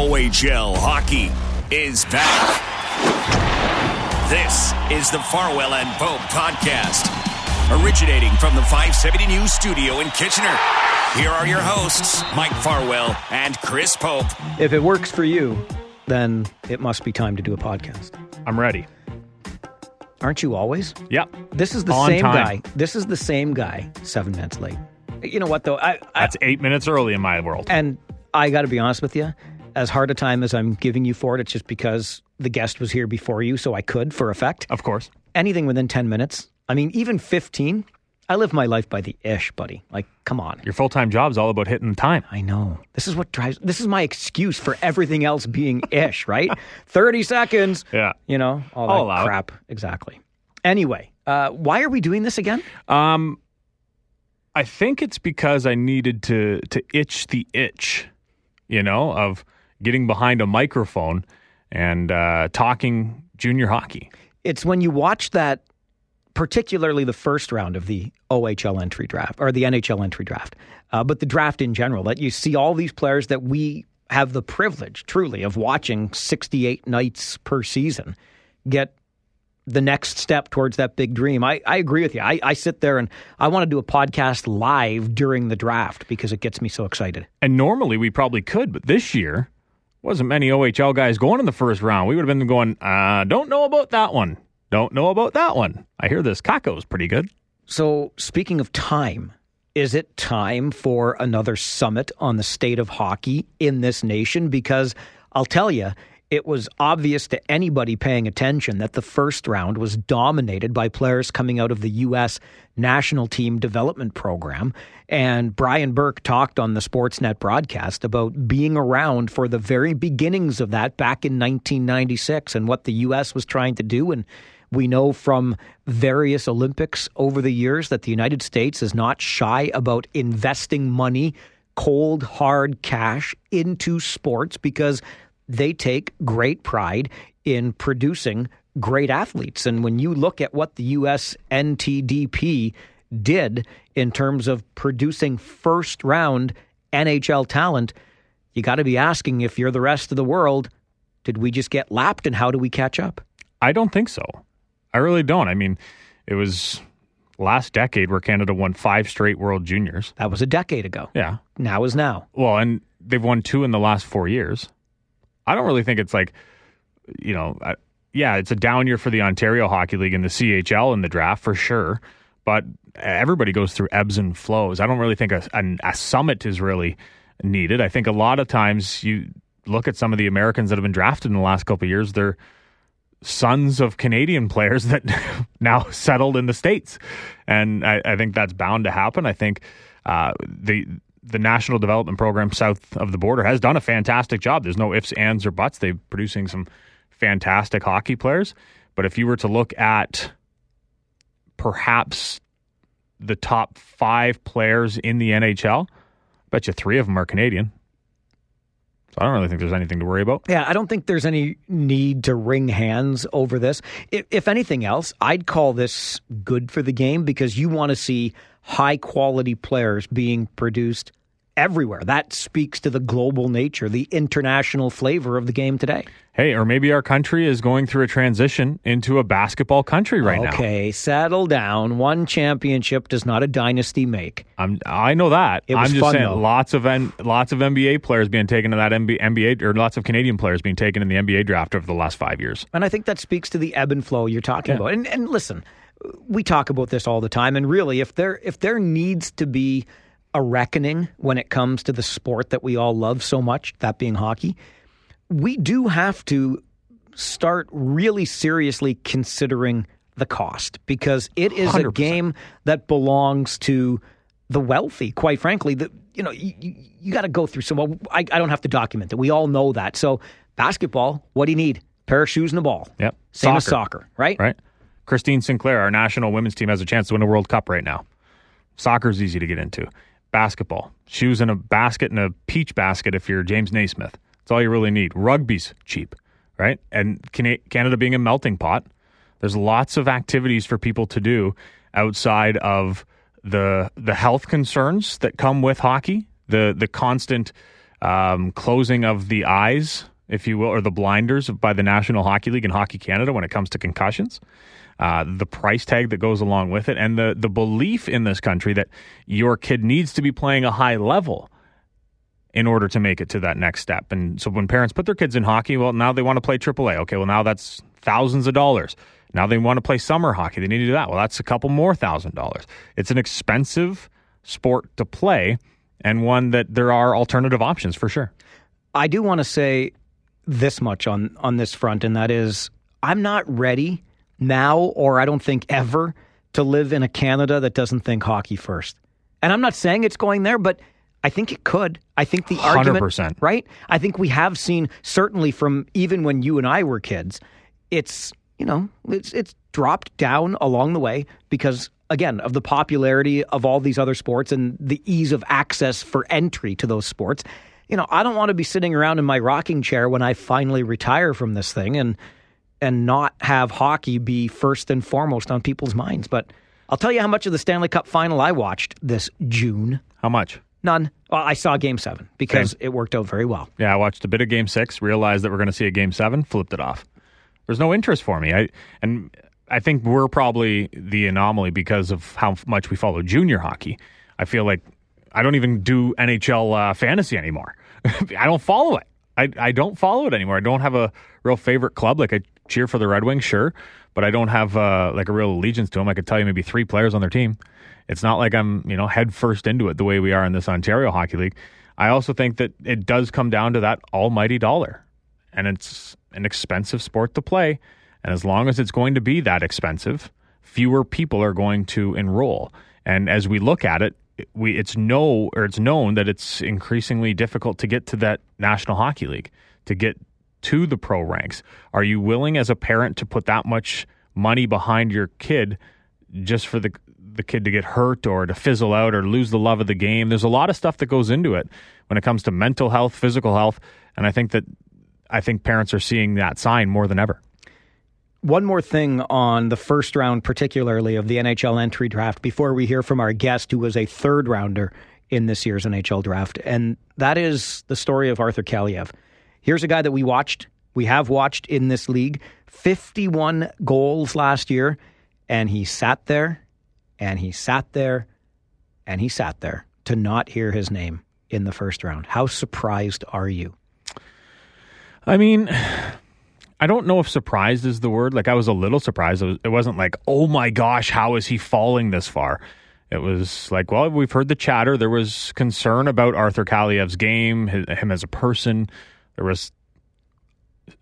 OHL hockey is back. This is the Farwell and Pope podcast, originating from the 570 News studio in Kitchener. Here are your hosts, Mike Farwell and Chris Pope. If it works for you, then it must be time to do a podcast. I'm ready. Aren't you always? Yep. This is the On same time. guy. This is the same guy. Seven minutes late. You know what though? I, I That's eight minutes early in my world. and I got to be honest with you. As hard a time as I'm giving you for it, it's just because the guest was here before you, so I could for effect. Of course. Anything within ten minutes. I mean, even fifteen. I live my life by the ish, buddy. Like, come on. Your full time job's all about hitting the time. I know. This is what drives. This is my excuse for everything else being ish, right? Thirty seconds. Yeah. You know all I'll that it. crap. Exactly. Anyway, uh, why are we doing this again? Um, I think it's because I needed to to itch the itch, you know, of getting behind a microphone and uh, talking junior hockey. It's when you watch that, particularly the first round of the OHL entry draft or the NHL entry draft, uh, but the draft in general, that you see all these players that we have the privilege, truly, of watching 68 nights per season get the next step towards that big dream. I, I agree with you. I, I sit there and I want to do a podcast live during the draft because it gets me so excited. And normally we probably could, but this year wasn't many OHL guys going in the first round. We would have been going, uh, don't know about that one. Don't know about that one. I hear this Kakko's pretty good. So, speaking of time, is it time for another summit on the state of hockey in this nation? Because I'll tell you, it was obvious to anybody paying attention that the first round was dominated by players coming out of the U.S. national team development program. And Brian Burke talked on the Sportsnet broadcast about being around for the very beginnings of that back in 1996 and what the U.S. was trying to do. And we know from various Olympics over the years that the United States is not shy about investing money, cold, hard cash into sports because they take great pride in producing great athletes. And when you look at what the U.S. NTDP did in terms of producing first round NHL talent, you got to be asking if you're the rest of the world, did we just get lapped and how do we catch up? I don't think so. I really don't. I mean, it was last decade where Canada won five straight World Juniors. That was a decade ago. Yeah. Now is now. Well, and they've won two in the last four years. I don't really think it's like, you know, I, yeah, it's a down year for the Ontario Hockey League and the CHL in the draft for sure. But everybody goes through ebbs and flows. I don't really think a, a, a summit is really needed. I think a lot of times you look at some of the Americans that have been drafted in the last couple of years, they're sons of Canadian players that now settled in the States. And I, I think that's bound to happen. I think uh, the the national development program south of the border has done a fantastic job. There's no ifs, ands, or buts. They're producing some fantastic hockey players. But if you were to look at perhaps the top five players in the NHL, I bet you three of them are Canadian. So I don't really think there's anything to worry about. Yeah, I don't think there's any need to wring hands over this. If, if anything else, I'd call this good for the game because you want to see high quality players being produced everywhere. That speaks to the global nature, the international flavor of the game today. Hey, or maybe our country is going through a transition into a basketball country right now. Okay, settle down. One championship does not a dynasty make. I'm I know that. It was I'm just fun, saying though. lots of N, lots of NBA players being taken to that NBA, NBA or lots of Canadian players being taken in the NBA draft over the last 5 years. And I think that speaks to the ebb and flow you're talking Yeah. about. And, and listen, we talk about this all the time. And really, if there if there needs to be a reckoning when it comes to the sport that we all love so much, that being hockey, we do have to start really seriously considering the cost because it is a 100%. game that belongs to the wealthy. Quite frankly, the you know you, you, got to go through some. I, I don't have to document it. We all know that. So basketball, what do you need? Pair of shoes and a ball. Yep. Same as soccer, right? Right? Christine Sinclair, our national women's team has a chance to win a World Cup right now. Soccer's easy to get into. Basketball, shoes in a basket and a peach basket if you're James Naismith. That's all you really need. Rugby's cheap, right? And Canada being a melting pot, there's lots of activities for people to do outside of the the health concerns that come with hockey, the the constant um, closing of the eyes, if you will, or the blinders by the National Hockey League and Hockey Canada when it comes to concussions. Uh, the price tag that goes along with it, and the the belief in this country that your kid needs to be playing a high level in order to make it to that next step. And so when parents put their kids in hockey, well, now they want to play AAA. Okay, well now that's thousands of dollars. Now they want to play summer hockey. They need to do that. Well, that's a couple more thousand dollars. It's an expensive sport to play and one that there are alternative options for sure. I do want to say this much on on this front, and that is I'm not ready now, or I don't think ever, to live in a Canada that doesn't think hockey first. And I'm not saying it's going there, but I think it could. I think the 100%. argument, right? I think we have seen certainly from even when you and I were kids, it's you know it's it's dropped down along the way because again of the popularity of all these other sports and the ease of access for entry to those sports. You know, I don't want to be sitting around in my rocking chair when I finally retire from this thing and and not have hockey be first and foremost on people's minds. But I'll tell you how much of the Stanley Cup final I watched this June. How much? None. Well, I saw game seven because Same. it worked out very well. Yeah, I watched a bit of game six, realized that we're going to see a game seven, flipped it off. There's no interest for me. I and I think we're probably the anomaly because of how much we follow junior hockey. I feel like I don't even do NHL uh, fantasy anymore. I don't follow it. I, I don't follow it anymore. I don't have a real favorite club. Like I cheer for the Red Wings, sure, but I don't have uh, like a real allegiance to them. I could tell you maybe three players on their team. It's not like I'm you know head first into it the way we are in this Ontario Hockey League. I also think that it does come down to that almighty dollar, and it's an expensive sport to play. And as long as it's going to be that expensive, fewer people are going to enroll. And as we look at it, we it's know or it's known that it's increasingly difficult to get to that National Hockey League, to get to the pro ranks. Are you willing as a parent to put that much money behind your kid just for the the kid to get hurt or to fizzle out or lose the love of the game? There's a lot of stuff that goes into it when it comes to mental health, physical health, and I think that I think parents are seeing that sign more than ever one more thing on the first round, particularly of the NHL entry draft, before we hear from our guest, who was a third rounder in this year's NHL draft. And that is the story of Arthur Kaliyev. Here's a guy that we watched, we have watched in this league 51 goals last year. And he sat there and he sat there and he sat there to not hear his name in the first round. How surprised are you? I mean, I don't know if surprised is the word. Like I was a little surprised. It, was, it wasn't like, oh my gosh, how is he falling this far? It was like, well, we've heard the chatter. There was concern about Arthur Kaliyev's game, his, him as a person. There was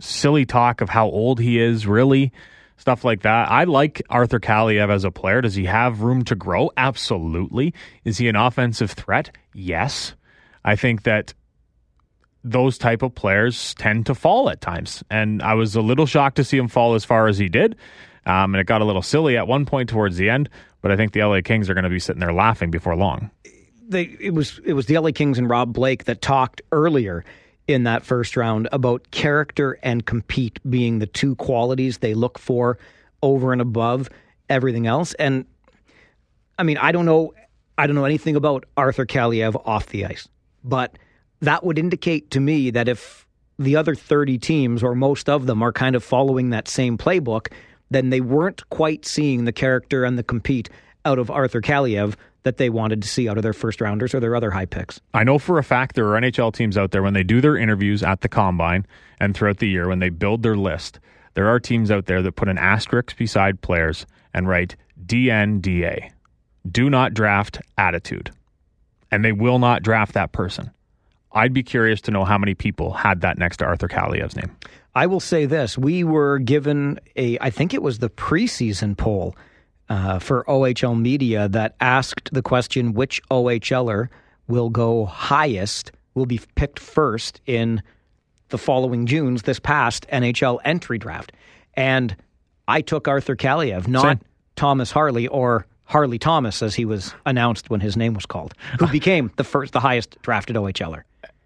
silly talk of how old he is, really, stuff like that. I like Arthur Kaliyev as a player. Does he have room to grow? Absolutely. Is he an offensive threat? Yes. I think that those type of players tend to fall at times. And I was a little shocked to see him fall as far as he did. Um, and it got a little silly at one point towards the end, but I think the LA Kings are going to be sitting there laughing before long. They, it was it was the LA Kings and Rob Blake that talked earlier in that first round about character and compete being the two qualities they look for over and above everything else. And I mean, I don't know I don't know anything about Arthur Kaliyev off the ice, but that would indicate to me that if the other 30 teams, or most of them, are kind of following that same playbook, then they weren't quite seeing the character and the compete out of Arthur Kaliyev that they wanted to see out of their first rounders or their other high picks. I know for a fact there are NHL teams out there when they do their interviews at the combine and throughout the year when they build their list, there are teams out there that put an asterisk beside players and write DNDA. Do not draft attitude. And they will not draft that person. I'd be curious to know how many people had that next to Arthur Kaliyev's name. I will say this: we were given a, I think it was the preseason poll uh, for OHL media that asked the question, which OHLer will go highest, will be picked first in the following June's this past NHL entry draft, and I took Arthur Kaliyev, not Same. Thomas Harley or Harley Thomas, as he was announced when his name was called, who became the first, the highest drafted OHLer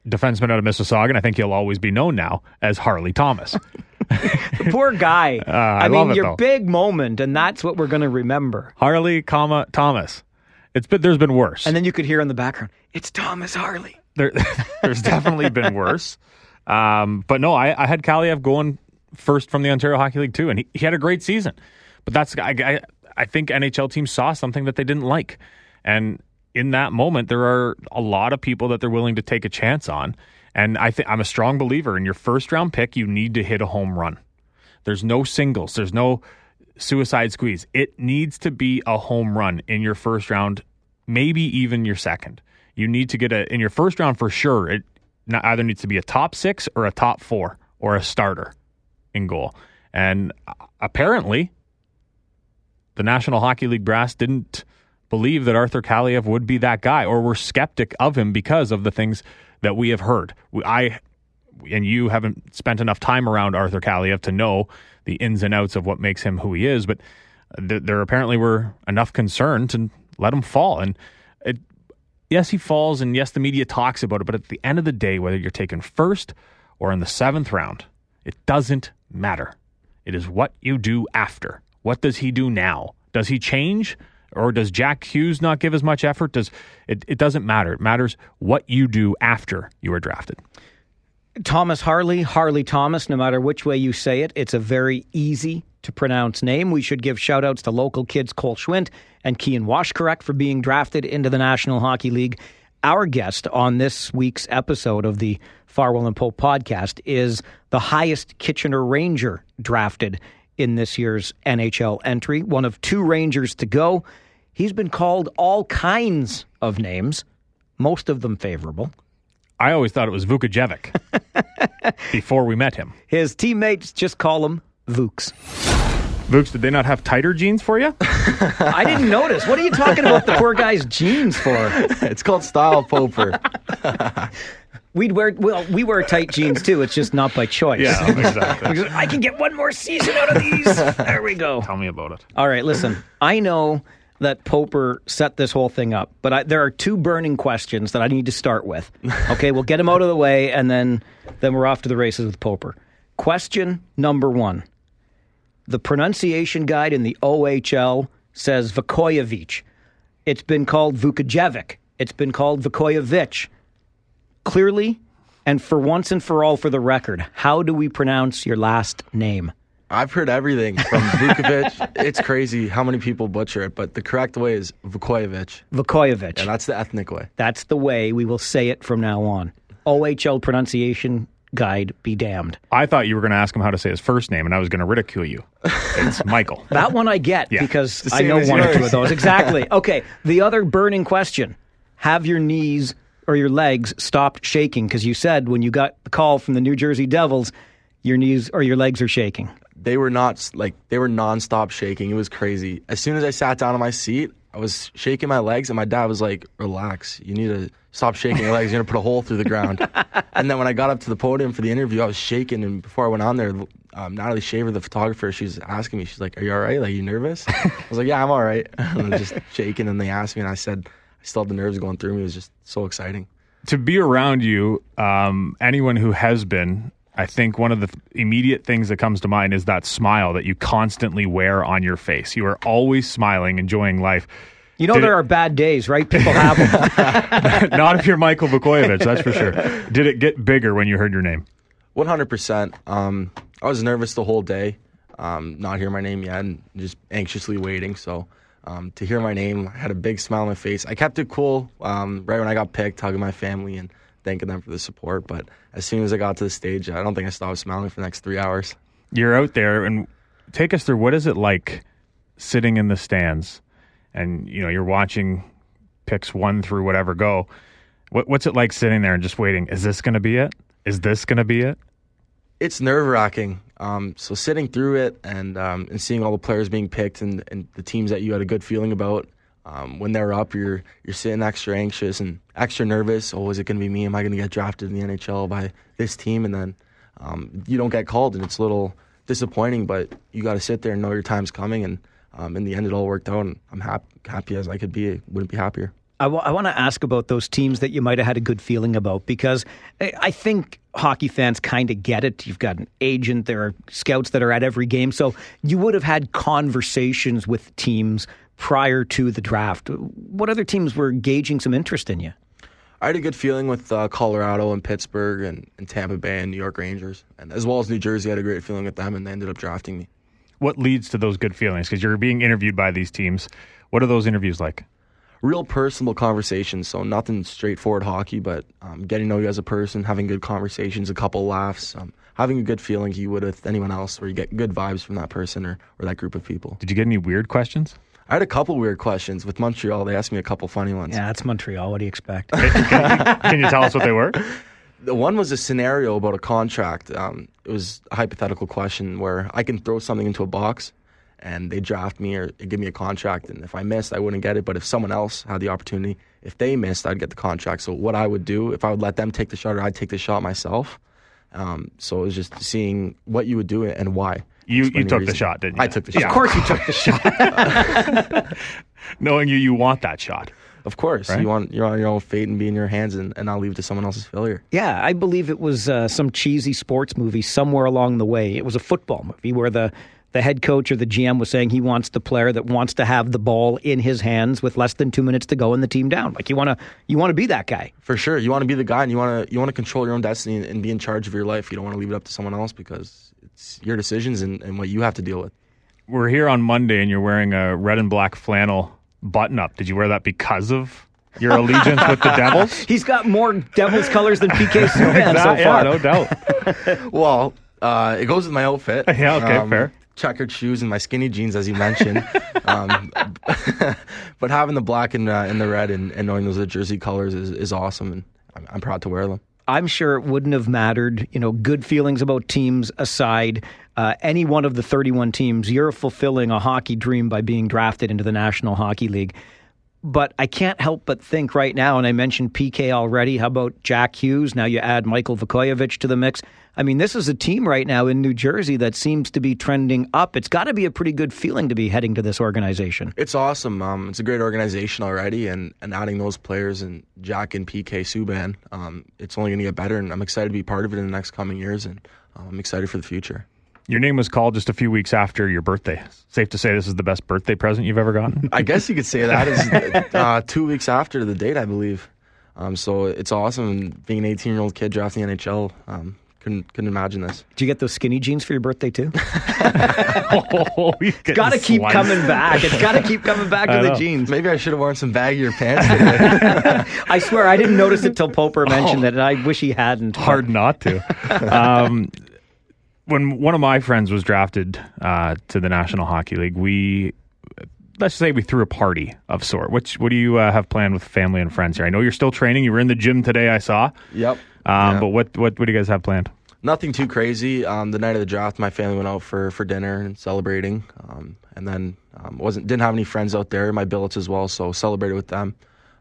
defenseman out of Mississauga, and I think he'll always be known now as Harley Thomas. poor guy. Uh, I, I mean, your big moment, and that's what we're going to remember. Harley, comma Thomas. It's been there's been worse. And then you could hear in the background, "It's Thomas Harley." there, there's definitely been worse. Um, but no, I, I had Kaliyev going first from the Ontario Hockey League too, and he, he had a great season. But that's I, I, I think NHL teams saw something that they didn't like, and in that moment, there are a lot of people that they're willing to take a chance on. And I think I'm a strong believer in your first round pick, you need to hit a home run. There's no singles. There's no suicide squeeze. It needs to be a home run in your first round, maybe even your second. You need to get a in your first round for sure. It either needs to be a top six or a top four or a starter in goal. And apparently, the National Hockey League brass didn't believe that Arthur Kaliyev would be that guy, or were skeptic of him because of the things that we have heard. I and you haven't spent enough time around Arthur Kaliyev to know the ins and outs of what makes him who he is, but th- there apparently were enough concern to let him fall. And it, yes, he falls, and yes, the media talks about it, but at the end of the day, whether you're taken first or in the seventh round, it doesn't matter. It is what you do after. What does he do now? Does he change? Or does Jack Hughes not give as much effort? Does it, it doesn't matter. It matters what you do after you are drafted. Thomas Harley, Harley Thomas, no matter which way you say it, it's a very easy to pronounce name. We should give shout outs to local kids Cole Schwindt and Keean Washkurak for being drafted into the National Hockey League. Our guest on this week's episode of the Farwell and Pope podcast is the highest Kitchener Ranger drafted in this year's NHL entry, one of two Rangers to go. He's been called all kinds of names, most of them favorable. I always thought it was Vukojevic before we met him. His teammates just call him Vooks. Vooks, did they not have tighter jeans for you? I didn't notice. What are you talking about the poor guy's jeans for? It's called style poper. We'd wear well, we wear tight jeans too. It's just not by choice. Yeah, exactly. I can get one more season out of these. There we go. Tell me about it. All right, listen. I know that Poper set this whole thing up, but I, there are two burning questions that I need to start with. Okay, we'll get them out of the way, and then then we're off to the races with Poper. Question number one: The pronunciation guide in the OHL says Vukojevic. It's been called Vukojevic. It's been called Vukojevic. Clearly, and for once and for all, for the record, how do we pronounce your last name? I've heard everything from Vukovic. it's crazy how many people butcher it, but the correct way is Vukojevic. Vukojevic. Yeah, that's the ethnic way. That's the way we will say it from now on. OHL pronunciation guide be damned. I thought you were going to ask him how to say his first name, and I was going to ridicule you. It's Michael. That one I get Yeah. because I know as one or two of those. Exactly. Okay. The other burning question Have your knees or your legs stopped shaking? Because you said when you got the call from the New Jersey Devils, your knees or your legs are shaking. They were not like they were nonstop shaking. It was crazy. As soon as I sat down on my seat, I was shaking my legs, and my dad was like, "Relax. You need to stop shaking your legs. You're gonna put a hole through the ground." and then when I got up to the podium for the interview, I was shaking. And before I went on there, um, Natalie Shaver, the photographer, she was asking me, she's like, "Are you all right? Like, you nervous?" I was like, "Yeah, I'm all right." and I was just shaking, and they asked me, and I said, "I still have the nerves going through me." It was just so exciting. to be around you, um, anyone who has been, I think one of the immediate things that comes to mind is that smile that you constantly wear on your face. You are always smiling, enjoying life. You know, Did there it- are bad days, right? People have them. Not if you're Michael Vukojevic, that's for sure. Did it get bigger when you heard your name? One hundred percent. Um, I was nervous the whole day, um, not hear my name yet, and just anxiously waiting. So um, to hear my name, I had a big smile on my face. I kept it cool. Um, right when I got picked, hugging my family and thanking them for the support. But as soon as I got to the stage, I don't think I stopped smiling for the next three hours. You're out there, and take us through what is it like sitting in the stands, and you know you're watching picks one through whatever go. What, what's it like sitting there and just waiting? Is this going to be it? Is this going to be it? it's nerve wracking. Um, so sitting through it and um, and seeing all the players being picked and, and the teams that you had a good feeling about. Um, when they're up, you're you're sitting extra anxious and extra nervous. Oh, is it going to be me? Am I going to get drafted in the NHL by this team? And then um, you don't get called, and it's a little disappointing. But you got to sit there and know your time's coming. And um, in the end, it all worked out, and I'm happy happy as I could be. I Wouldn't be happier. I want to ask about those teams that you might have had a good feeling about because I I think hockey fans kind of get it. You've got an agent, there are scouts that are at every game. So you would have had conversations with teams prior to the draft. What other teams were gauging some interest in you? I had a good feeling with uh, Colorado and Pittsburgh and, and Tampa Bay and New York Rangers, and as well as New Jersey. I had a great feeling with them, and they ended up drafting me. What leads to those good feelings? Because you're being interviewed by these teams. What are those interviews like? Real personable conversations, so nothing straightforward hockey, but um, getting to know you as a person, having good conversations, a couple laughs, um, having a good feeling you would with anyone else, where you get good vibes from that person or, or that group of people. Did you get any weird questions? I had a couple weird questions with Montreal. They asked me a couple funny ones. Yeah, it's Montreal. What do you expect? Can you tell us what they were? The one was a scenario about a contract. Um, it was a hypothetical question where I can throw something into a box and they draft me or give me a contract. And if I missed, I wouldn't get it. But if someone else had the opportunity, if they missed, I'd get the contract. So what I would do, if I would let them take the shot or I'd take the shot myself. Um, so it was just seeing what you would do and why. You you your took the shot, didn't you? I took the shot. Of course, you took the shot. Knowing you, you want that shot. Of course, Right? you want you're on your own fate and be in your hands, and, and not leave it to someone else's failure. Yeah, I believe it was uh, some cheesy sports movie somewhere along the way. It was a football movie where the the head coach or the GM was saying he wants the player that wants to have the ball in his hands with less than two minutes to go and the team down. Like you want to you want to be that guy. For sure, you want to be the guy, and you want to you want to control your own destiny and, and be in charge of your life. You don't want to leave it up to someone else because it's your decisions and, and what you have to deal with. We're here on Monday, and you're wearing a red and black flannel button-up. Did you wear that because of your allegiance with the Devils? He's got more Devils colors than PK Subban so far. yeah, no doubt. Well, uh, it goes with my outfit. Yeah, okay, fair. Checkered shoes and my skinny jeans, as you mentioned. um, but having the black and, uh, and the red and, and knowing those are jersey colors is, is awesome, and I'm, I'm proud to wear them. I'm sure it wouldn't have mattered. You know, good feelings about teams aside, uh, any one of the 31 teams, you're fulfilling a hockey dream by being drafted into the National Hockey League. But I can't help but think right now, and I mentioned PK already. How about Jack Hughes? Now you add Michael Vukojevic to the mix. I mean, this is a team right now in New Jersey that seems to be trending up. It's got to be a pretty good feeling to be heading to this organization. It's awesome. Um, it's a great organization already, and, and adding those players and Jack and PK Subban, um, it's only going to get better. And I'm excited to be part of it in the next coming years, and um, I'm excited for the future. Your name was called just a few weeks after your birthday. Safe to say this is the best birthday present you've ever gotten? I guess you could say that is uh, two weeks after the date, I believe. Um, so it's awesome. Being an 18 year old kid drafting the NHL, um, couldn't couldn't imagine this. Did you get those skinny jeans for your birthday too? oh, got to keep coming back. It's got to keep coming back to I the jeans. Maybe I should have worn some baggier pants. I swear I didn't notice it till Poper mentioned it, and I wish he hadn't. hard not to. Um, when one of my friends was drafted uh, to the National Hockey League, we let's say we threw a party of sort. Which what do you uh, have planned with family and friends here? I know you're still training. You were in the gym today. I saw. yep. Um, Yeah. But what what what do you guys have planned? Nothing too crazy. Um, the night of the draft, my family went out for, for dinner and celebrating. Um, and then um, wasn't didn't have any friends out there. My billets as well, so celebrated with them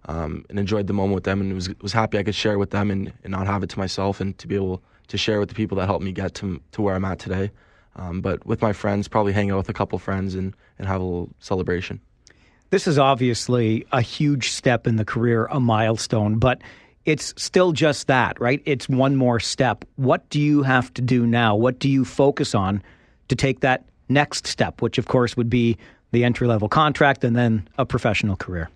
um, and enjoyed the moment with them. And was was happy I could share with them and, and not have it to myself, and to be able to share with the people that helped me get to to where I'm at today. Um, but with my friends, probably hang out with a couple friends and, and have a little celebration. This is obviously a huge step in the career, a milestone, but it's still just that, right? It's one more step. What do you have to do now? What do you focus on to take that next step, which of course would be the entry level contract and then a professional career?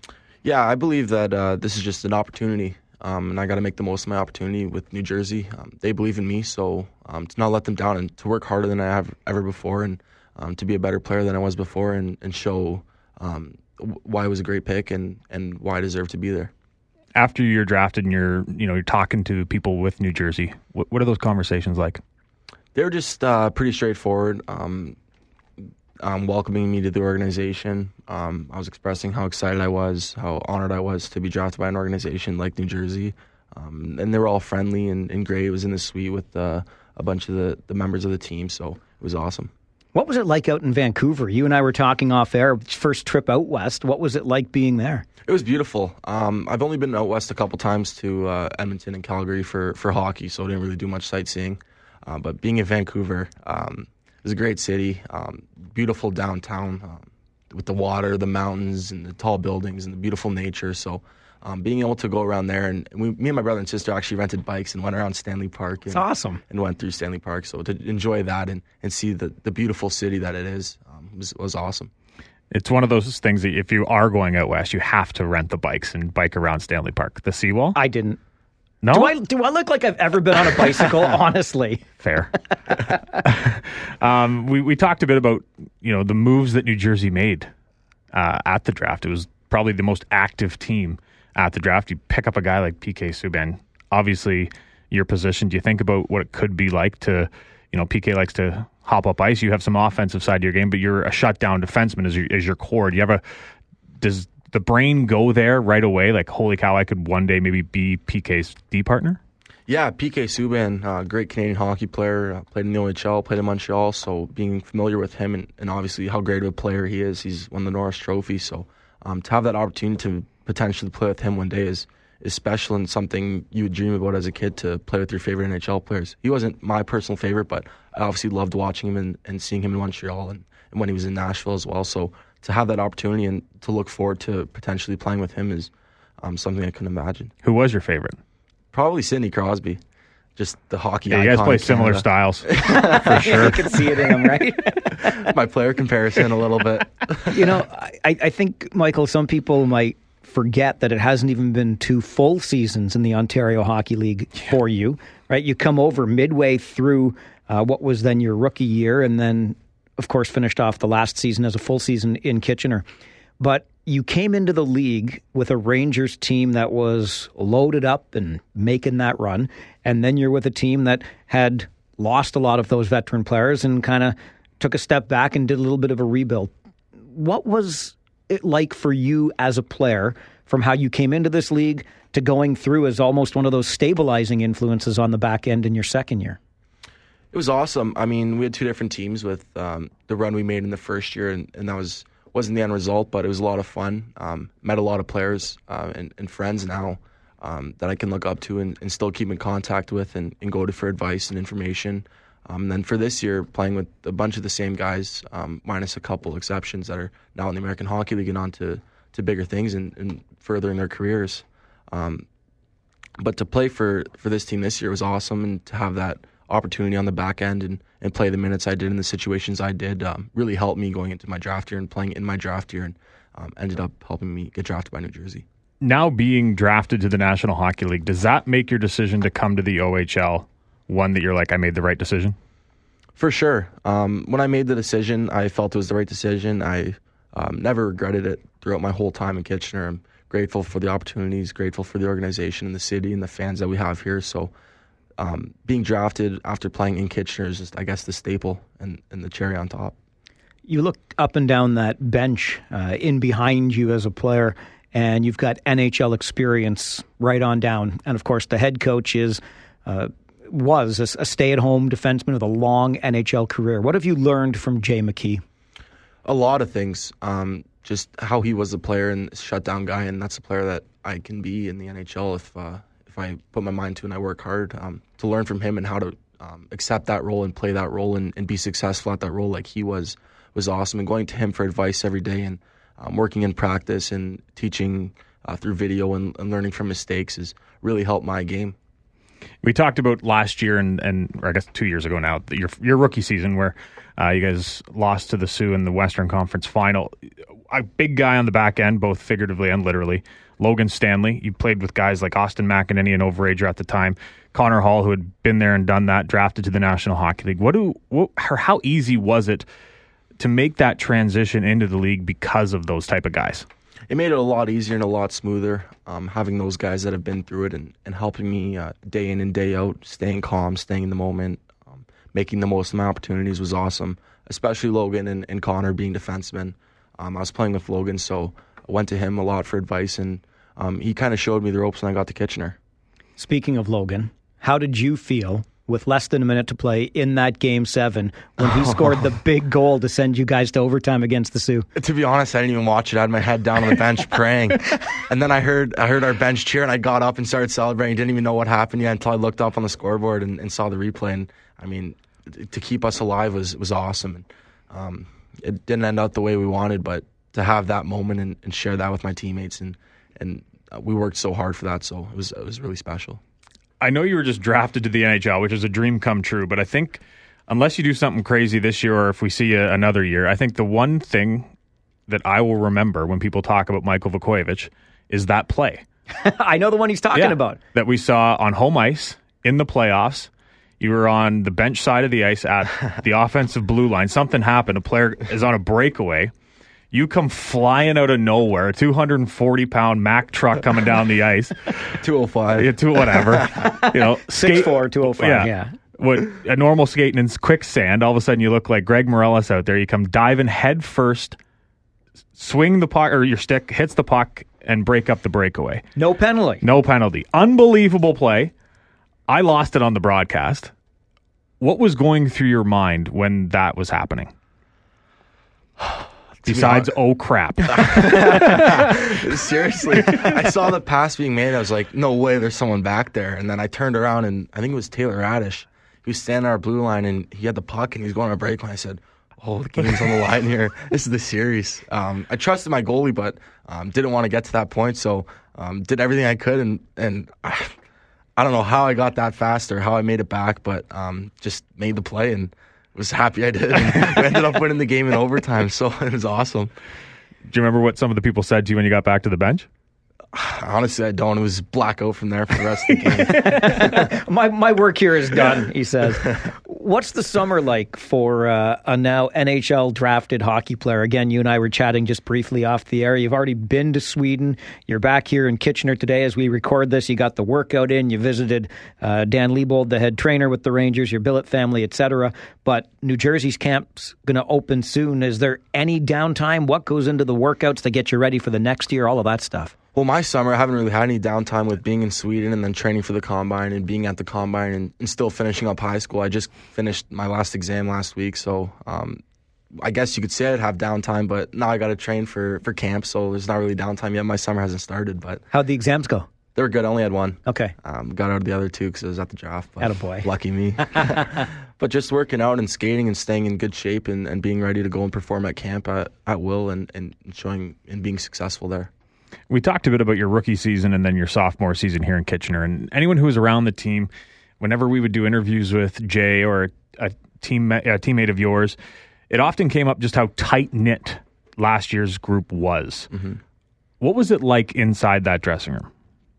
Yeah, I believe that uh, this is just an opportunity, um, and I got to make the most of my opportunity with New Jersey. Um, they believe in me, so um, to not let them down and to work harder than I have ever before, and um, to be a better player than I was before, and, and show um, why I was a great pick and, and why I deserve to be there. After you're drafted and you're you know you're talking to people with New Jersey, what, what are those conversations like? They're just uh, pretty straightforward, um, um, welcoming me to the organization. Um, I was expressing how excited I was, how honored I was to be drafted by an organization like New Jersey. Um, and they were all friendly and, and great. It was in the suite with uh, a bunch of the, the members of the team, so it was awesome. What was it like out in Vancouver? You and I were talking off air, first trip out west. What was it like being there? It was beautiful. Um, I've only been out west a couple times to uh, Edmonton and Calgary for, for hockey, so I didn't really do much sightseeing. Uh, but being in Vancouver, um, it was a great city, um, beautiful downtown um, with the water, the mountains, and the tall buildings, and the beautiful nature. So um, being able to go around there, and we, me and my brother and sister actually rented bikes and went around Stanley Park. And, It's awesome. And went through Stanley Park. So to enjoy that and, and see the, the beautiful city that it is um, was, was awesome. It's one of those things that if you are going out west, you have to rent the bikes and bike around Stanley Park. The seawall? I didn't. No, Do I do I look like I've ever been on a bicycle? Honestly, fair. um, we we talked a bit about you know the moves that New Jersey made uh, at the draft. It was probably the most active team at the draft. You pick up a guy like PK Subban. Obviously, your position. Do you think about what it could be like to, you know, PK likes to hop up ice. You have some offensive side to your game, but you're a shutdown defenseman as your as your core. Do you have a does the brain go there right away? Like, holy cow, I could one day maybe be PK's D partner. Yeah, PK Subban, uh, great Canadian hockey player, uh, played in the OHL, played in Montreal. So being familiar with him and, and obviously how great of a player he is, he's won the Norris Trophy. So um, to have that opportunity to potentially play with him one day is is special and something you would dream about as a kid to play with your favorite NHL players. He wasn't my personal favorite, but I obviously loved watching him and, and seeing him in Montreal and, and when he was in Nashville as well. So to have that opportunity and to look forward to potentially playing with him is um, something I couldn't imagine. Who was your favorite? Probably Sidney Crosby, just the hockey. Yeah, you guys play similar styles for sure. you can see it in him, right? My player comparison a little bit. you know, I, I think Michael. Some people might forget that it hasn't even been two full seasons in the Ontario Hockey League for you, right? You come over midway through uh, what was then your rookie year, and then, of course, finished off the last season as a full season in Kitchener. But you came into the league with a Rangers team that was loaded up and making that run, and then you're with a team that had lost a lot of those veteran players and kind of took a step back and did a little bit of a rebuild. What was it like for you as a player from how you came into this league to going through as almost one of those stabilizing influences on the back end in your second year? It was awesome. I mean, we had two different teams with um, the run we made in the first year, and, and that was wasn't the end result, but it was a lot of fun. Um, met a lot of players uh, and, and friends now um, that I can look up to and, and still keep in contact with and, and go to for advice and information. Um, and then for this year, playing with a bunch of the same guys, um, minus a couple exceptions that are now in the American Hockey League and on to, to bigger things and, furthering their careers. Um, but to play for, for this team this year was awesome, and to have that opportunity on the back end and, and play the minutes I did in the situations I did um, really helped me going into my draft year and playing in my draft year and um, ended up helping me get drafted by New Jersey. Now being drafted to the National Hockey League, does that make your decision to come to the OHL one that you're like, I made the right decision? For sure. Um, when I made the decision, I felt it was the right decision. I um, never regretted it throughout my whole time in Kitchener. I'm grateful for the opportunities, grateful for the organization and the city and the fans that we have here. So, um, being drafted after playing in Kitchener is just, I guess, the staple and, and the cherry on top. You look up and down that bench uh, in behind you as a player, and you've got NHL experience right on down. And of course, the head coach is. Uh, was a, a stay-at-home defenseman with a long NHL career. What have you learned from Jay McKee? A lot of things. Um, just how he was a player and shutdown guy, and that's a player that I can be in the NHL if uh, if I put my mind to and I work hard. Um, to learn from him and how to um, accept that role and play that role and, and be successful at that role like he was was awesome. And going to him for advice every day and um, working in practice and teaching uh, through video and, and learning from mistakes has really helped my game. We talked about last year and, and I guess two years ago now, your your rookie season where uh, you guys lost to the Soo in the Western Conference Final. A big guy on the back end, both figuratively and literally. Logan Stanley. You played with guys like Austin McEneny and Overager at the time. Connor Hall, who had been there and done that, drafted to the National Hockey League. What do what, how easy was it to make that transition into the league because of those type of guys? it made it a lot easier and a lot smoother um, having those guys that have been through it and, and helping me uh, day in and day out, staying calm, staying in the moment, um, making the most of my opportunities was awesome, especially Logan and, and Connor being defensemen. Um, I was playing with Logan, so I went to him a lot for advice, and um, he kind of showed me the ropes when I got to Kitchener. Speaking of Logan, how did you feel with less than a minute to play in that game seven when he scored the big goal to send you guys to overtime against the Soo? To be honest, I didn't even watch it. I had my head down on the bench praying, and then I heard I heard our bench cheer, and I got up and started celebrating. Didn't even know what happened yet until I looked up on the scoreboard and, and saw the replay. And I mean, to keep us alive was was awesome. And um, it didn't end out the way we wanted, but to have that moment and, and share that with my teammates and and uh, we worked so hard for that, so it was it was really special. I know you were just drafted to the NHL, which is a dream come true, but I think unless you do something crazy this year or if we see you another year, I think the one thing that I will remember when people talk about Michael Vukovic is that play. I know the one he's talking Yeah. about. that we saw on home ice in the playoffs. You were on the bench side of the ice at the offensive blue line. Something happened. A player is on a breakaway. You come flying out of nowhere, a 240 pound Mack truck coming down the ice, 205. yeah, to whatever, you know, skate, 6'4", 205, yeah. What a normal skating in quicksand. All of a sudden, you look like Greg Louganis out there. You come diving head first, swing the puck or your stick hits the puck and break up the breakaway. No penalty. No penalty. Unbelievable play. I lost it on the broadcast. What was going through your mind when that was happening? Besides, oh crap. Seriously, I saw the pass being made. I was like, no way, there's someone back there. And then I turned around and I think it was Taylor Raddysh. He was standing on our blue line and he had the puck and he was going on a break. And I said, oh, the game's on the line here. This is the series. Um, I trusted my goalie, but um, didn't want to get to that point. So um, did everything I could. And, and I, I don't know how I got that fast or how I made it back, but um, just made the play and was happy I did. We ended up winning the game in overtime. So it was awesome. Do you remember what some of the people said to you when you got back to the bench? Honestly, I don't. It was blackout from there for the rest of the game. My my work here is done. He says. What's the summer like for uh, a now NHL drafted hockey player? Again, you and I were chatting just briefly off the air. You've already been to Sweden. You're back here in Kitchener today as we record this. You got the workout in. You visited uh, Dan Liebold, the head trainer with the Rangers, your billet family, etc. But New Jersey's camp's going to open soon. Is there any downtime? What goes into the workouts to get you ready for the next year? All of that stuff. Well, my summer, I haven't really had any downtime with being in Sweden and then training for the combine and being at the combine and, and still finishing up high school. I just finished my last exam last week, so um, I guess you could say I'd have downtime, but now I got to train for, for camp, so there's not really downtime yet. My summer hasn't started, but How'd the exams go? they were good. I only had one. Okay. Um, got out of the other two because I was at the draft. But Attaboy. Lucky me. but just working out and skating and staying in good shape and, and being ready to go and perform at camp at, at will and, and showing and being successful there. We talked a bit about your rookie season and then your sophomore season here in Kitchener. And anyone who was around the team, whenever we would do interviews with Jay or a team a teammate of yours, it often came up just how tight knit last year's group was. What was it like inside that dressing room?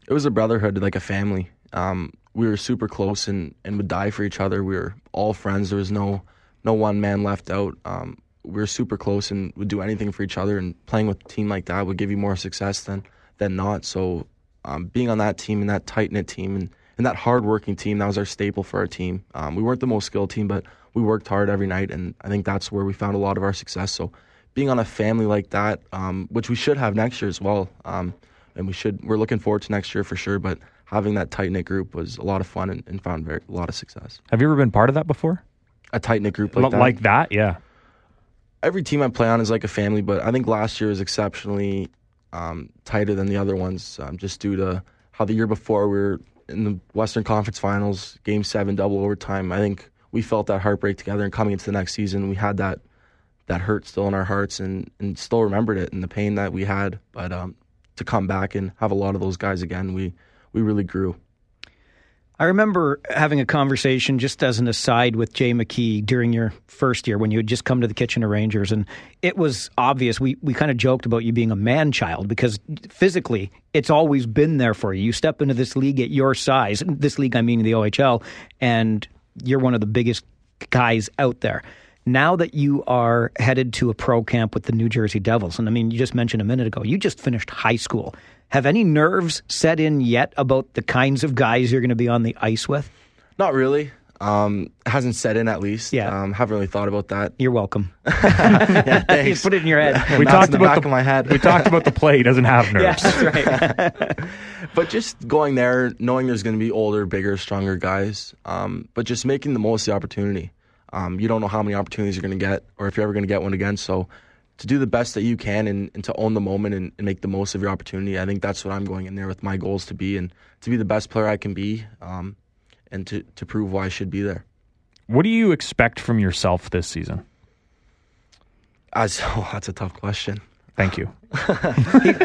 it was a brotherhood, like a family. Um, we were super close and, and would die for each other. We were all friends. There was no no one man left out. Um, were super close and would do anything for each other. And playing with a team like that would give you more success than than not. So um, being on that team and that tight knit team and, and that hard working team, that was our staple for our team. Um, we weren't the most skilled team, but we worked hard every night, and I think that's where we found a lot of our success. So being on a family like that, um, which we should have next year as well. Um, and we should we're looking forward to next year for sure. But having that tight knit group was a lot of fun and, and found very, a lot of success. Have you ever been part of that before? A tight knit group L- like that. like that? Yeah. Every team I play on is like a family, but I think last year was exceptionally um, tighter than the other ones, um, just due to how the year before we were in the Western Conference Finals, Game Seven, double overtime. I think we felt that heartbreak together, and coming into the next season, we had that that hurt still in our hearts, and, and still remembered it and the pain that we had. But um, to come back and have a lot of those guys again, we we really grew. I remember having a conversation just as an aside with Jay McKee during your first year when you had just come to the Kitchener Rangers, and it was obvious. We we kind of joked about you being a man child because physically it's always been there for you. You step into this league at your size, this league I mean the OHL, and you're one of the biggest guys out there. Now that you are headed to a pro camp with the New Jersey Devils, and I mean, you just mentioned a minute ago, you just finished high school. Have any nerves set in yet about the kinds of guys you're going to be on the ice with? Not really. Um, hasn't set in at least. Yeah. Um, haven't really thought about that. You're welcome. yeah, thanks. Put it in your head. We talked in the about back the, of my head. we talked about the play. He doesn't have yeah, nerves. that's right. but just going there, knowing there's going to be older, bigger, stronger guys, um, but just making the most of the opportunity. Um, you don't know how many opportunities you're going to get, or if you're ever going to get one again. So, to do the best that you can and, and to own the moment and, and make the most of your opportunity, I think that's what I'm going in there with my goals to be and to be the best player I can be, um, and to to prove why I should be there. What do you expect from yourself this season? As oh, that's a tough question. Thank you.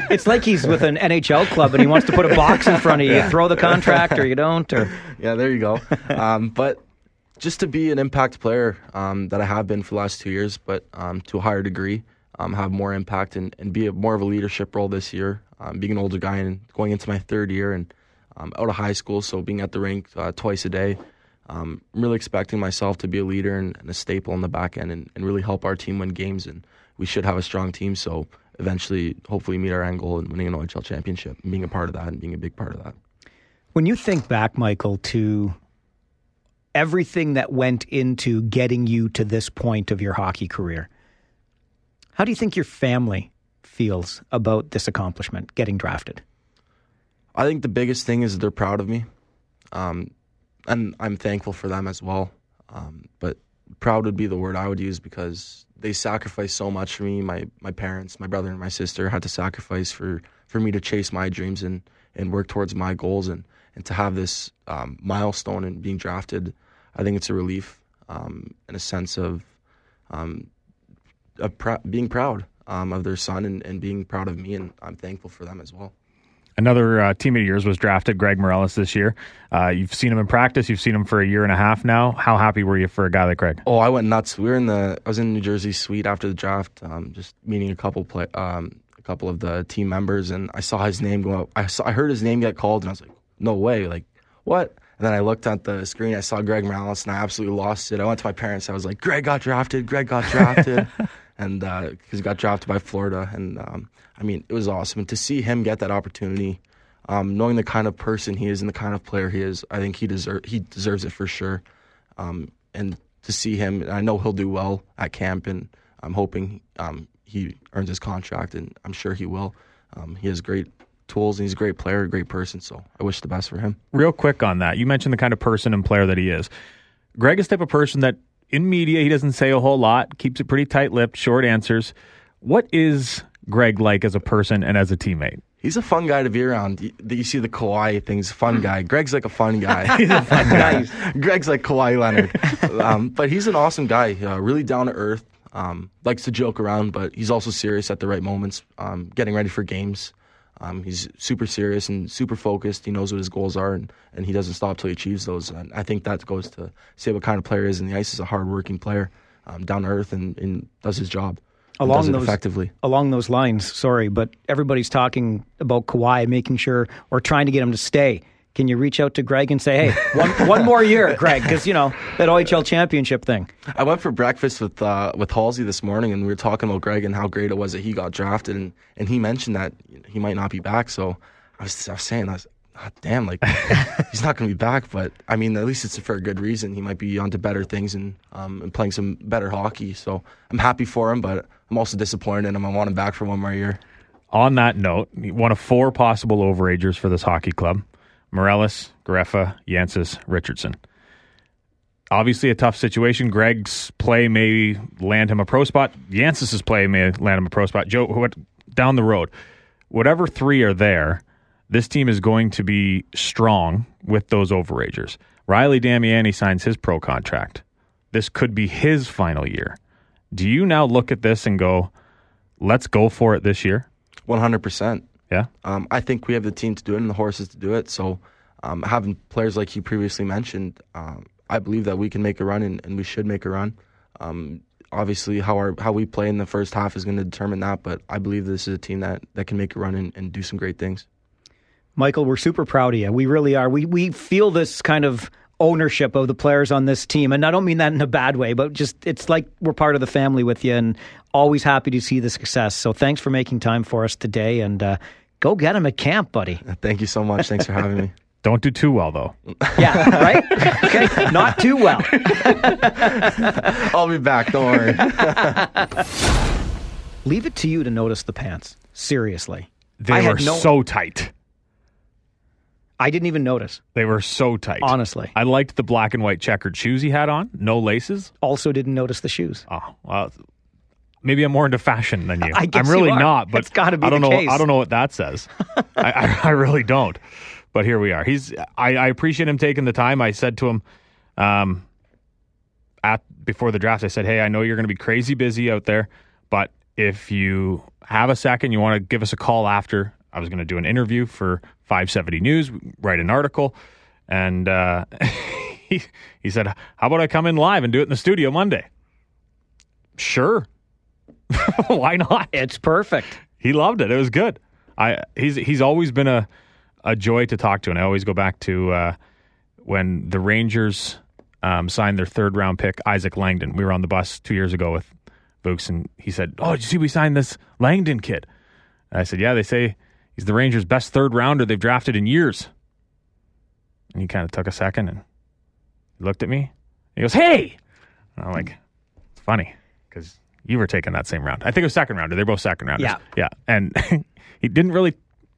it's like he's with an NHL club and he wants to put a box in front of you. You throw the contract or you don't. Or yeah, there you go. Um, but just to be an impact player um, that I have been for the last two years, but um, to a higher degree, um, have more impact and, and be a, more of a leadership role this year. Um, being an older guy and going into my third year and um, out of high school, so being at the rink uh, twice a day. Um, I'm really expecting myself to be a leader and, and a staple in the back end and, and, really help our team win games. And we should have a strong team. So eventually, hopefully, meet our end goal and winning an OHL championship and being a part of that and being a big part of that. When you think back, Michael, to everything that went into getting you to this point of your hockey career, how do you think your family feels about this accomplishment, getting drafted? I think the biggest thing is they're proud of me. Um, and I'm thankful for them as well. Um, but proud would be the word I would use because they sacrificed so much for me. My my parents, my brother, and my sister had to sacrifice for, for me to chase my dreams and, and work towards my goals and, and to have this um, milestone and being drafted. I think it's a relief um, and a sense of, um, of pr- being proud um, of their son and, and being proud of me, and I'm thankful for them as well. Another uh, teammate of yours was drafted, Greg Meireles, this year. Uh, you've seen him in practice. You've seen him for a year and a half now. How happy were you for a guy like Greg? Oh, I went nuts. We were in the. I was in New Jersey suite after the draft, um, just meeting a couple play, um, a couple of the team members, and I saw his name go up. I saw, I heard his name get called, and I was like, "No way! Like what?" And then I looked at the screen. I saw Greg Meireles, and I absolutely lost it. I went to my parents. I was like, "Greg got drafted. Greg got drafted," and because uh, he got drafted by Florida, and um, I mean, it was awesome. And to see him get that opportunity um, knowing the kind of person he is and the kind of player he is, I think he deserve he deserves it for sure. Um, and to see him, I know he'll do well at camp, and I'm hoping um, he earns his contract, and I'm sure he will. Um, he has great tools, and he's a great player, a great person. So I wish the best for him. Real quick on that, you mentioned the kind of person and player that he is. Greg is the type of person that in media he doesn't say a whole lot, keeps it pretty tight-lipped, short answers. What is Greg like as a person and as a teammate? He's a fun guy to be around. You, you see the Kawhi things, fun guy. Greg's like a fun guy. he's a fun guy. Greg's like Kawhi Leonard, um, but he's an awesome guy. Uh, really down to earth. Um, likes to joke around, but he's also serious at the right moments. Um, getting ready for games. Um, he's super serious and super focused. He knows what his goals are, and, and he doesn't stop till he achieves those. And I think that goes to say what kind of player he is And the ice. Is a hardworking player, um, down to earth, and, and does his job along those effectively. Along those lines, sorry, but everybody's talking about Kawhi making sure or trying to get him to stay. Can you reach out to Greg and say, "Hey, one one more year, Greg," because you know that OHL championship thing. I went for breakfast with uh, with Halsey this morning, and we were talking about Greg and how great it was that he got drafted, and, and he mentioned that he might not be back. So I was, I was saying, I was, oh, damn, like he's not going to be back. But I mean, at least it's for a good reason. He might be onto better things and um, and playing some better hockey. So I'm happy for him, but I'm also disappointed in him. I want him back for one more year. On that note, one of four possible overagers for this hockey club Meireles, Garreffa, Yantsis, Richardson. Obviously, a tough situation. Greg's play may land him a pro spot. Yantsis's play may land him a pro spot. Joe, what, down the road, whatever three are there, this team is going to be strong with those overagers. Riley Damiani signs his pro contract. This could be his final year. Do you now look at this and go, let's go for it this year? 100%. Yeah. Um, I think we have the team to do it and the horses to do it. So, um, having players like you previously mentioned, um, I believe that we can make a run and, and we should make a run. Um, obviously, how our how we play in the first half is going to determine that, but I believe this is a team that, that can make a run and, and do some great things. Michael, we're super proud of you. We really are. We we feel this kind of ownership of the players on this team. And I don't mean that in a bad way, but just it's like we're part of the family with you and always happy to see the success. So thanks for making time for us today and uh, go get him at camp, buddy. Thank you so much. Thanks for having me. Don't do too well, though. Yeah, right? okay, not too well. I'll be back. Don't worry. Leave it to you to notice the pants. Seriously. They I were no... so tight. I didn't even notice. They were so tight. Honestly. I liked the black and white checkered shoes he had on, no laces. Also didn't notice the shoes. Oh, well, maybe I'm more into fashion than you. I am really not, but it's got to be I don't know. Case. I don't know what that says. I, I, I, really don't. But here we are. He's. I, I, appreciate him taking the time. I said to him, um, at before the draft, I said, "Hey, I know you're going to be crazy busy out there, but if you have a second, you want to give us a call after I was going to do an interview for 570 News, write an article, and uh, he he said, "How about I come in live and do it in the studio Monday?" Sure. Why not? It's perfect. He loved it. It was good. I he's he's always been a a joy to talk to, and I always go back to uh, when the Rangers um, signed their third round pick Isaac Langdon. We were on the bus two years ago with Vooks, and he said, "Oh, did you see we signed this Langdon kid?" And I said, "Yeah, they say he's the Rangers' best third rounder they've drafted in years." And he kind of took a second and looked at me. he goes, "Hey," and I'm like, "It's funny because." You were taking that same round. I think it was second rounder. They're both second rounders. Yeah. Yeah. And he didn't really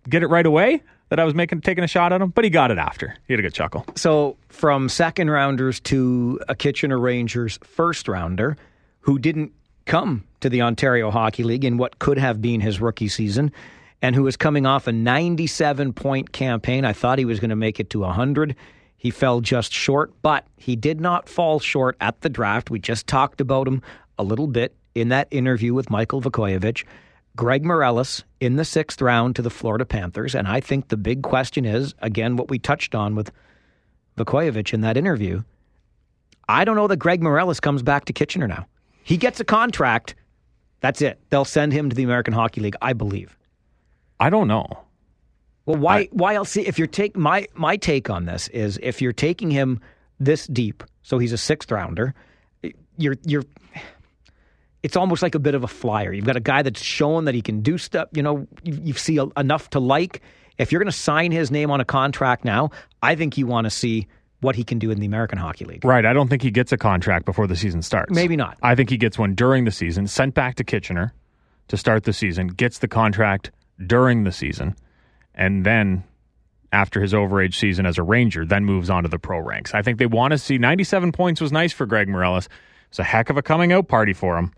get it right away that I was making taking a shot at him, but he got it after. He had a good chuckle. So from second rounders to a Kitchener Rangers first rounder who didn't come to the Ontario Hockey League in what could have been his rookie season and who was coming off a 97 point campaign. I thought he was going to make it to 100. He fell just short, but he did not fall short at the draft. We just talked about him a little bit in that interview with Michael Vukojevic. Greg Meireles in the sixth round to the Florida Panthers. And I think the big question is, again, what we touched on with Vukojevic in that interview. I don't know that Greg Meireles comes back to Kitchener now. He gets a contract. That's it. They'll send him to the American Hockey League, I believe. I don't know. Well, why? I, why else? See, if you're take my my take on this is if you're taking him this deep, so he's a sixth rounder. You're you're it's almost like a bit of a flyer. You've got a guy that's shown that he can do stuff. You know, you, you see a, enough to like. If you're going to sign his name on a contract now, I think you want to see what he can do in the American Hockey League. Right. I don't think he gets a contract before the season starts. Maybe not. I think he gets one during the season, sent back to Kitchener to start the season, gets the contract during the season, and then after his overage season as a Ranger, then moves on to the pro ranks. I think they want to see 97 points was nice for Greg Meireles. It's a heck of a coming out party for him.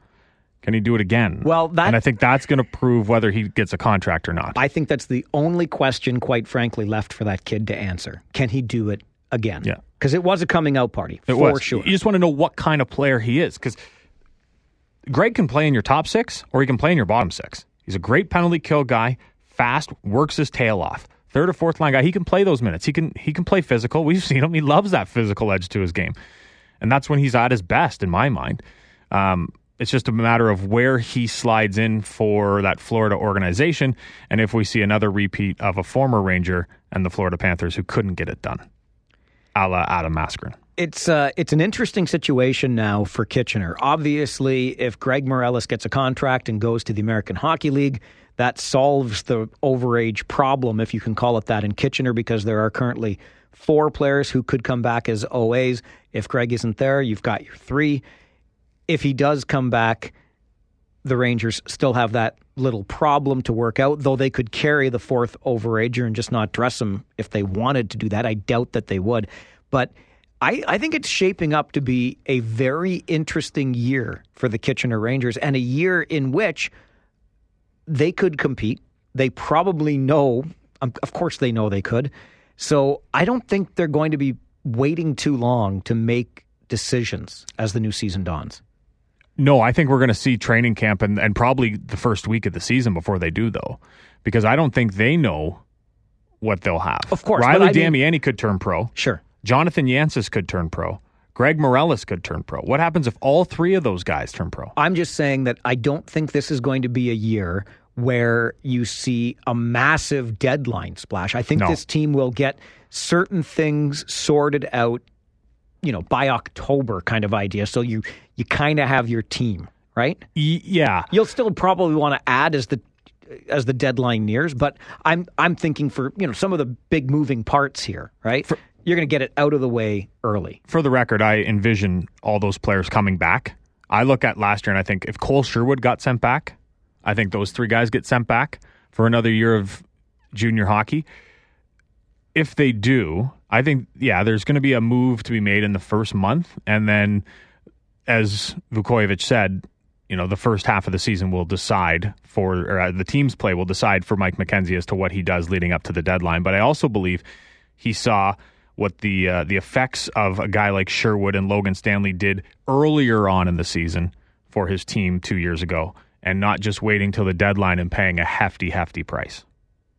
Can he do it again? Well, that, and I think that's going to prove whether he gets a contract or not. I think that's the only question, quite frankly, left for that kid to answer. Can he do it again? Yeah, because it was a coming out party it for was. sure. You just want to know what kind of player he is because Greg can play in your top six or he can play in your bottom six. He's a great penalty kill guy, fast, works his tail off. Third or fourth line guy, he can play those minutes. He can he can play physical. We've seen him. He loves that physical edge to his game, and that's when he's at his best, in my mind. Um, it's just a matter of where he slides in for that Florida organization, and if we see another repeat of a former Ranger and the Florida Panthers who couldn't get it done, a la Adam. It's uh, it's an interesting situation now for Kitchener. Obviously, if Greg Meireles gets a contract and goes to the American Hockey League, that solves the overage problem, if you can call it that, in Kitchener, because there are currently four players who could come back as OAs. If Greg isn't there, you've got your three if he does come back, the Rangers still have that little problem to work out, though they could carry the fourth overager and just not dress him if they wanted to do that. I doubt that they would. But I, I think it's shaping up to be a very interesting year for the Kitchener Rangers and a year in which they could compete. They probably know, um, of course, they know they could. So I don't think they're going to be waiting too long to make decisions as the new season dawns. No, I think we're going to see training camp and, and probably the first week of the season before they do, though, because I don't think they know what they'll have. Of course, Riley I mean, Damiani could turn pro. Sure, Jonathan Yantsis could turn pro. Greg Meireles could turn pro. What happens if all three of those guys turn pro? I'm just saying that I don't think this is going to be a year where you see a massive deadline splash. I think no. this team will get certain things sorted out you know by October kind of idea. So you you kind of have your team, right? Y- yeah. You'll still probably want to add as the as the deadline nears, but I'm I'm thinking for you know some of the big moving parts here, right? For, You're going to get it out of the way early. For the record, I envision all those players coming back. I look at last year and I think if Cole Sherwood got sent back, I think those three guys get sent back for another year of junior hockey. If they do, I think, yeah, there's going to be a move to be made in the first month. And then, as Vukojevic said, you know, the first half of the season will decide for, or uh, the team's play will decide for Mike McKenzie as to what he does leading up to the deadline. But I also believe he saw what the uh, the effects of a guy like Sherwood and Logan Stanley did earlier on in the season for his team two years ago, and not just waiting till the deadline and paying a hefty, hefty price.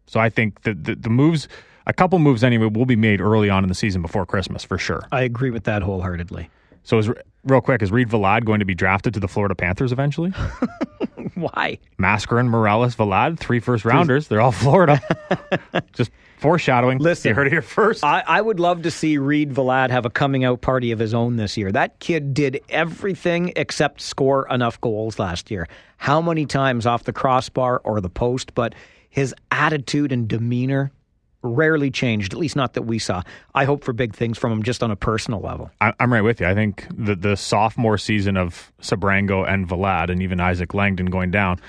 So I think the, the, the moves a couple moves anyway will be made early on in the season before Christmas for sure. I agree with that wholeheartedly. So is real quick is Reid Valade going to be drafted to the Florida Panthers eventually? Why? Mascherin, Meireles, Valade, three first rounders. They're all Florida. Just foreshadowing. Listen, you heard it here first. I, I would love to see Reid Valade have a coming out party of his own this year. That kid did everything except score enough goals last year. How many times off the crossbar or the post? But his attitude and demeanor rarely changed, at least not that we saw. I hope for big things from him just on a personal level. I, am right with you. I think the, the sophomore season of Sabrango and Valade and even Isaac Langdon going down,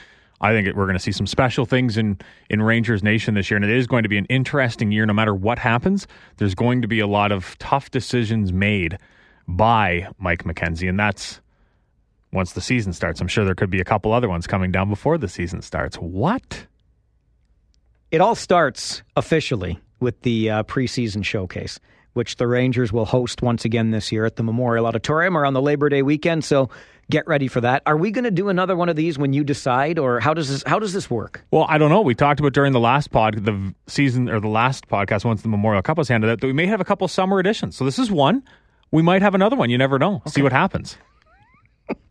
I think we're going to see some special things in, in Rangers Nation this year. And it is going to be an interesting year no matter what happens. There's going to be a lot of tough decisions made by Mike McKenzie. And that's once the season starts. I'm sure there could be a couple other ones coming down before the season starts. What? It all starts officially with the uh, preseason showcase, which the Rangers will host once again this year at the Memorial Auditorium or on the Labor Day weekend. So get ready for that. Are we going to do another one of these when you decide, or how does this how does this work? Well, I don't know. We talked about during the last pod, the season or the last podcast once the Memorial Cup was handed out that we may have a couple summer editions. So this is one. We might have another one. You never know. Okay. See what happens.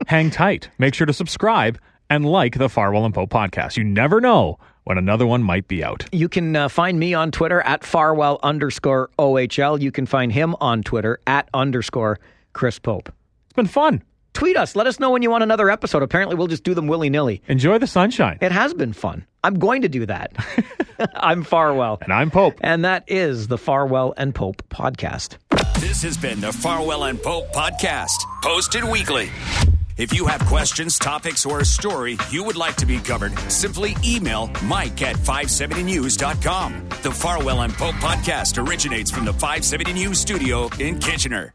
Hang tight. Make sure to subscribe and like the Farwell and Pope podcast. You never know when another one might be out. You can uh, find me on Twitter at Farwell underscore OHL. You can find him on Twitter at underscore Chris Pope. It's been fun. Tweet us. Let us know when you want another episode. Apparently, we'll just do them willy nilly. Enjoy the sunshine. It has been fun. I'm going to do that. I'm Farwell. And I'm Pope. And that is the Farwell and Pope podcast. This has been the Farwell and Pope podcast, posted weekly. If you have questions, topics, or a story you would like to be covered, simply email mike at 570news.com. The Farwell and Pope podcast originates from the 570 News studio in Kitchener.